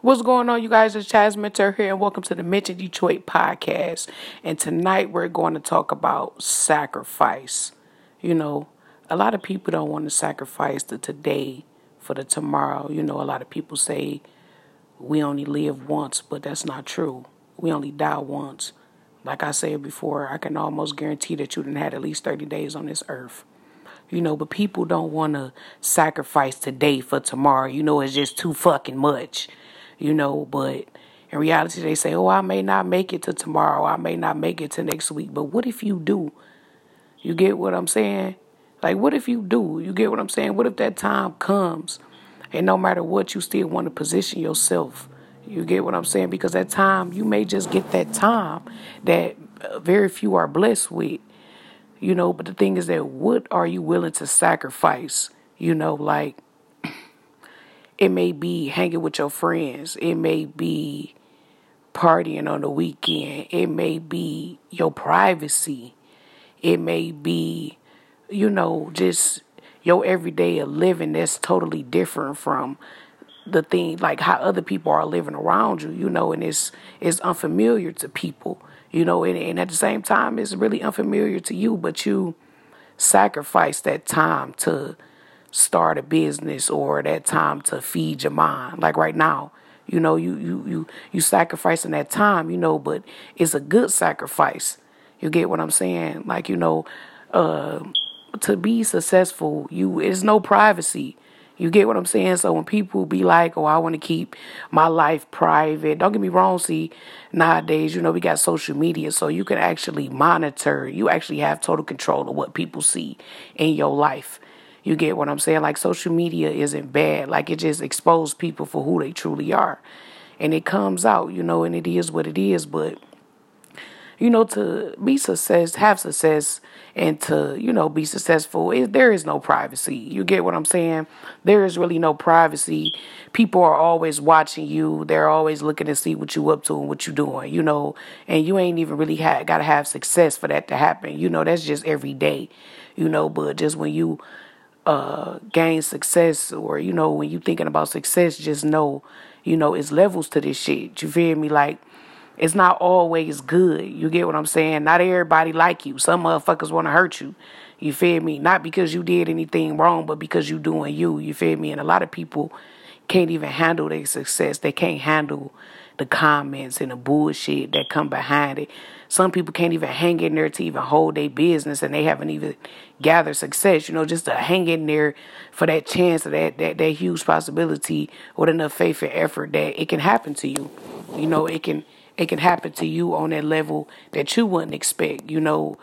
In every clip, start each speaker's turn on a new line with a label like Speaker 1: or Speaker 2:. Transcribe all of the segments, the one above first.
Speaker 1: What's going on, you guys? It's Chaz Mentor here, and welcome to the Mentor Detroit podcast. And tonight we're going to talk about sacrifice. You know, a lot of people don't want to sacrifice the today for the tomorrow. You know, a lot of people say we only live once, but that's not true. We only die once. Like I said before, I can almost guarantee that you didn't had at least 30 days on this earth you know, but people don't want to sacrifice today for tomorrow. You know, it's just too fucking much, you know, but in reality, they say, oh, I may not make it to tomorrow. I may not make it to next week. But what if you do? You get what I'm saying? Like, what if you do? You get what I'm saying? What if that time comes and no matter what, you still want to position yourself? You get what I'm saying? Because that time, you may just get that time that uh, very few are blessed with. You know, but the thing is that what are you willing to sacrifice? You know, like it may be hanging with your friends, it may be partying on the weekend, it may be your privacy, it may be, you know, just your everyday of living that's totally different from the thing like how other people are living around you, you know, and it's it's unfamiliar to people you know, and, and at the same time, it's really unfamiliar to you, but you sacrifice that time to start a business or that time to feed your mind. Like right now, you know, you you you you sacrificing that time, you know, but it's a good sacrifice. You get what I'm saying? Like you know, uh, to be successful, you it's no privacy. You get what I'm saying? So when people be like, oh, I want to keep my life private, don't get me wrong. See, nowadays, you know, we got social media, so you can actually monitor. You actually have total control of what people see in your life. You get what I'm saying? Like social media isn't bad. Like it just exposes people for who they truly are. And it comes out, you know, and it is what it is. But you know, to be success, have success, and to, you know, be successful, it, there is no privacy. You get what I'm saying? There is really no privacy. People are always watching you. They're always looking to see what you up to and what you doing, you know, and you ain't even really got to have success for that to happen. You know, that's just every day, you know, but just when you uh, gain success or, you know, when you thinking about success, just know, you know, it's levels to this shit. You feel me? Like, it's not always good. You get what I'm saying? Not everybody like you. Some motherfuckers want to hurt you. You feel me? Not because you did anything wrong, but because you doing you. You feel me? And a lot of people can't even handle their success. They can't handle the comments and the bullshit that come behind it. Some people can't even hang in there to even hold their business and they haven't even gathered success, you know, just to hang in there for that chance of that, that, that huge possibility with enough faith and effort that it can happen to you. You know, it can it can happen to you on that level that you wouldn't expect. You know,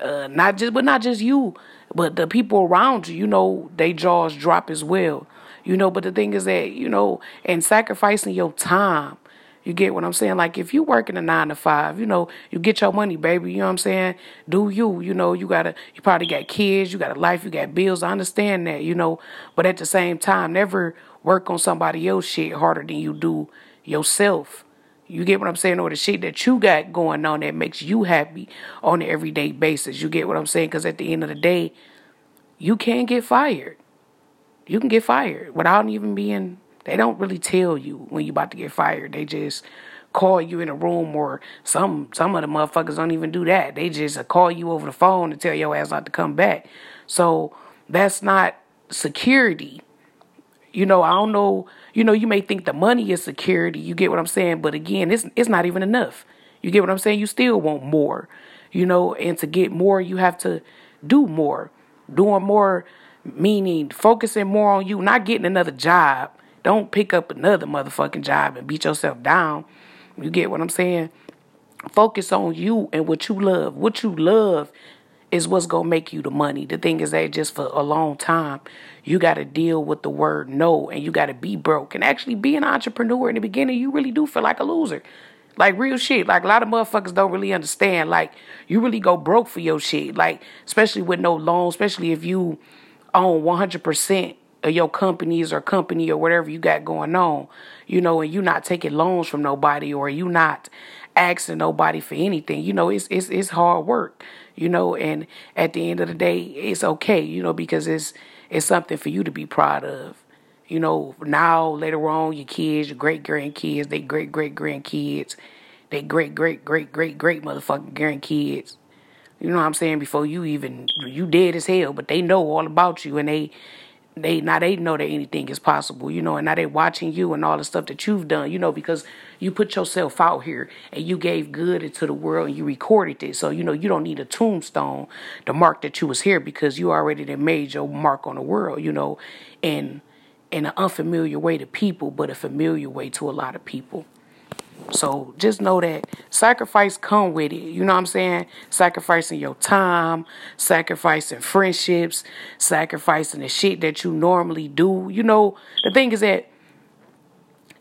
Speaker 1: uh, not just but not just you, but the people around you. You know, they jaws drop as well. You know, but the thing is that you know, and sacrificing your time. You get what I'm saying? Like if you working a nine to five, you know, you get your money, baby. You know what I'm saying? Do you? You know, you gotta. You probably got kids. You got a life. You got bills. I understand that. You know, but at the same time, never work on somebody else shit harder than you do yourself. You get what I'm saying? Or the shit that you got going on that makes you happy on an everyday basis. You get what I'm saying? Because at the end of the day, you can get fired. You can get fired without even being, they don't really tell you when you about to get fired. They just call you in a room or some some of the motherfuckers don't even do that. They just call you over the phone and tell your ass not to come back. So that's not security. You know, I don't know. You know, you may think the money is security. You get what I'm saying? But again, it's it's not even enough. You get what I'm saying? You still want more. You know, and to get more, you have to do more. Doing more meaning focusing more on you, not getting another job. Don't pick up another motherfucking job and beat yourself down. You get what I'm saying? Focus on you and what you love. What you love is what's gonna make you the money. The thing is that just for a long time, you gotta deal with the word no and you gotta be broke. And actually be an entrepreneur in the beginning, you really do feel like a loser. Like real shit. Like a lot of motherfuckers don't really understand. Like you really go broke for your shit. Like especially with no loan, especially if you own one hundred percent of your companies or company or whatever you got going on, you know, and you not taking loans from nobody or you not asking nobody for anything. You know, it's it's it's hard work you know, and at the end of the day, it's okay, you know, because it's it's something for you to be proud of. You know, now later on, your kids, your great grandkids, they great great grandkids, they great great great great great motherfucking grandkids. You know what I'm saying? Before you even you dead as hell, but they know all about you and they they now they know that anything is possible, you know, and now they watching you and all the stuff that you've done, you know, because you put yourself out here and you gave good into the world and you recorded it. So, you know, you don't need a tombstone to mark that you was here because you already done made your mark on the world, you know, in in an unfamiliar way to people, but a familiar way to a lot of people. So just know that sacrifice come with it. You know what I'm saying? Sacrificing your time, sacrificing friendships, sacrificing the shit that you normally do. You know, the thing is that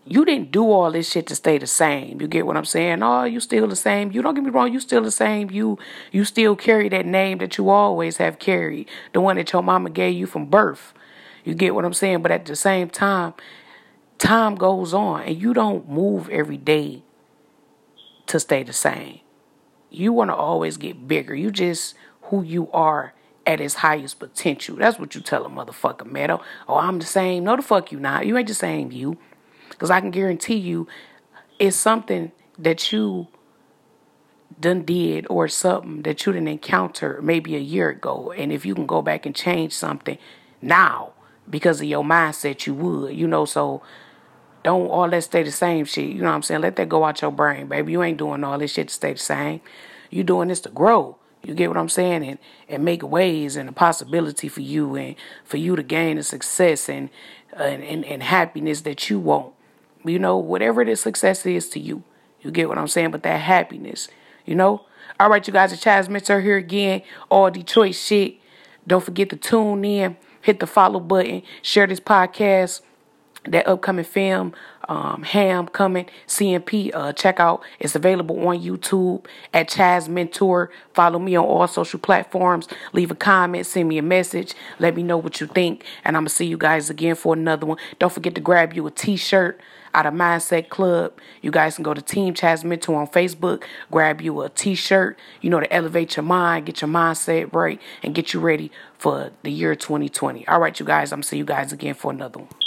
Speaker 1: you didn't do all this shit to stay the same. You get what I'm saying? Oh, you still the same. You don't get me wrong, you still the same. You you still carry that name that you always have carried, the one that your mama gave you from birth. You get what I'm saying? But at the same time, time goes on and you don't move every day to stay the same. You want to always get bigger. You just who you are at its highest potential. That's what you tell a motherfucker, man. Oh, I'm the same. No, the fuck you not. You ain't the same you. Because I can guarantee you it's something that you done did or something that you didn't encounter maybe a year ago. And if you can go back and change something now because of your mindset, you would. You know, so don't all that stay the same shit. You know what I'm saying? Let that go out your brain, baby. You ain't doing all this shit to stay the same. You doing this to grow. You get what I'm saying? And and make ways and a possibility for you and for you to gain the success and and, and, and happiness that you want. You know, whatever the success is to you. You get what I'm saying? But that happiness, you know? All right, you guys, it's Chaz Mentor here again. All Detroit shit. Don't forget to tune in, hit the follow button, share this podcast that upcoming film, um, Ham coming, CMP, uh, check out. It's available on YouTube at Chaz Mentor. Follow me on all social platforms. Leave a comment, send me a message. Let me know what you think. And I'm going to see you guys again for another one. Don't forget to grab you a t-shirt out of Mindset Club. You guys can go to Team Chaz Mentor on Facebook, grab you a t-shirt, you know, to elevate your mind, get your mindset right, and get you ready for the year 2020. All right, you guys, I'm going to see you guys again for another one.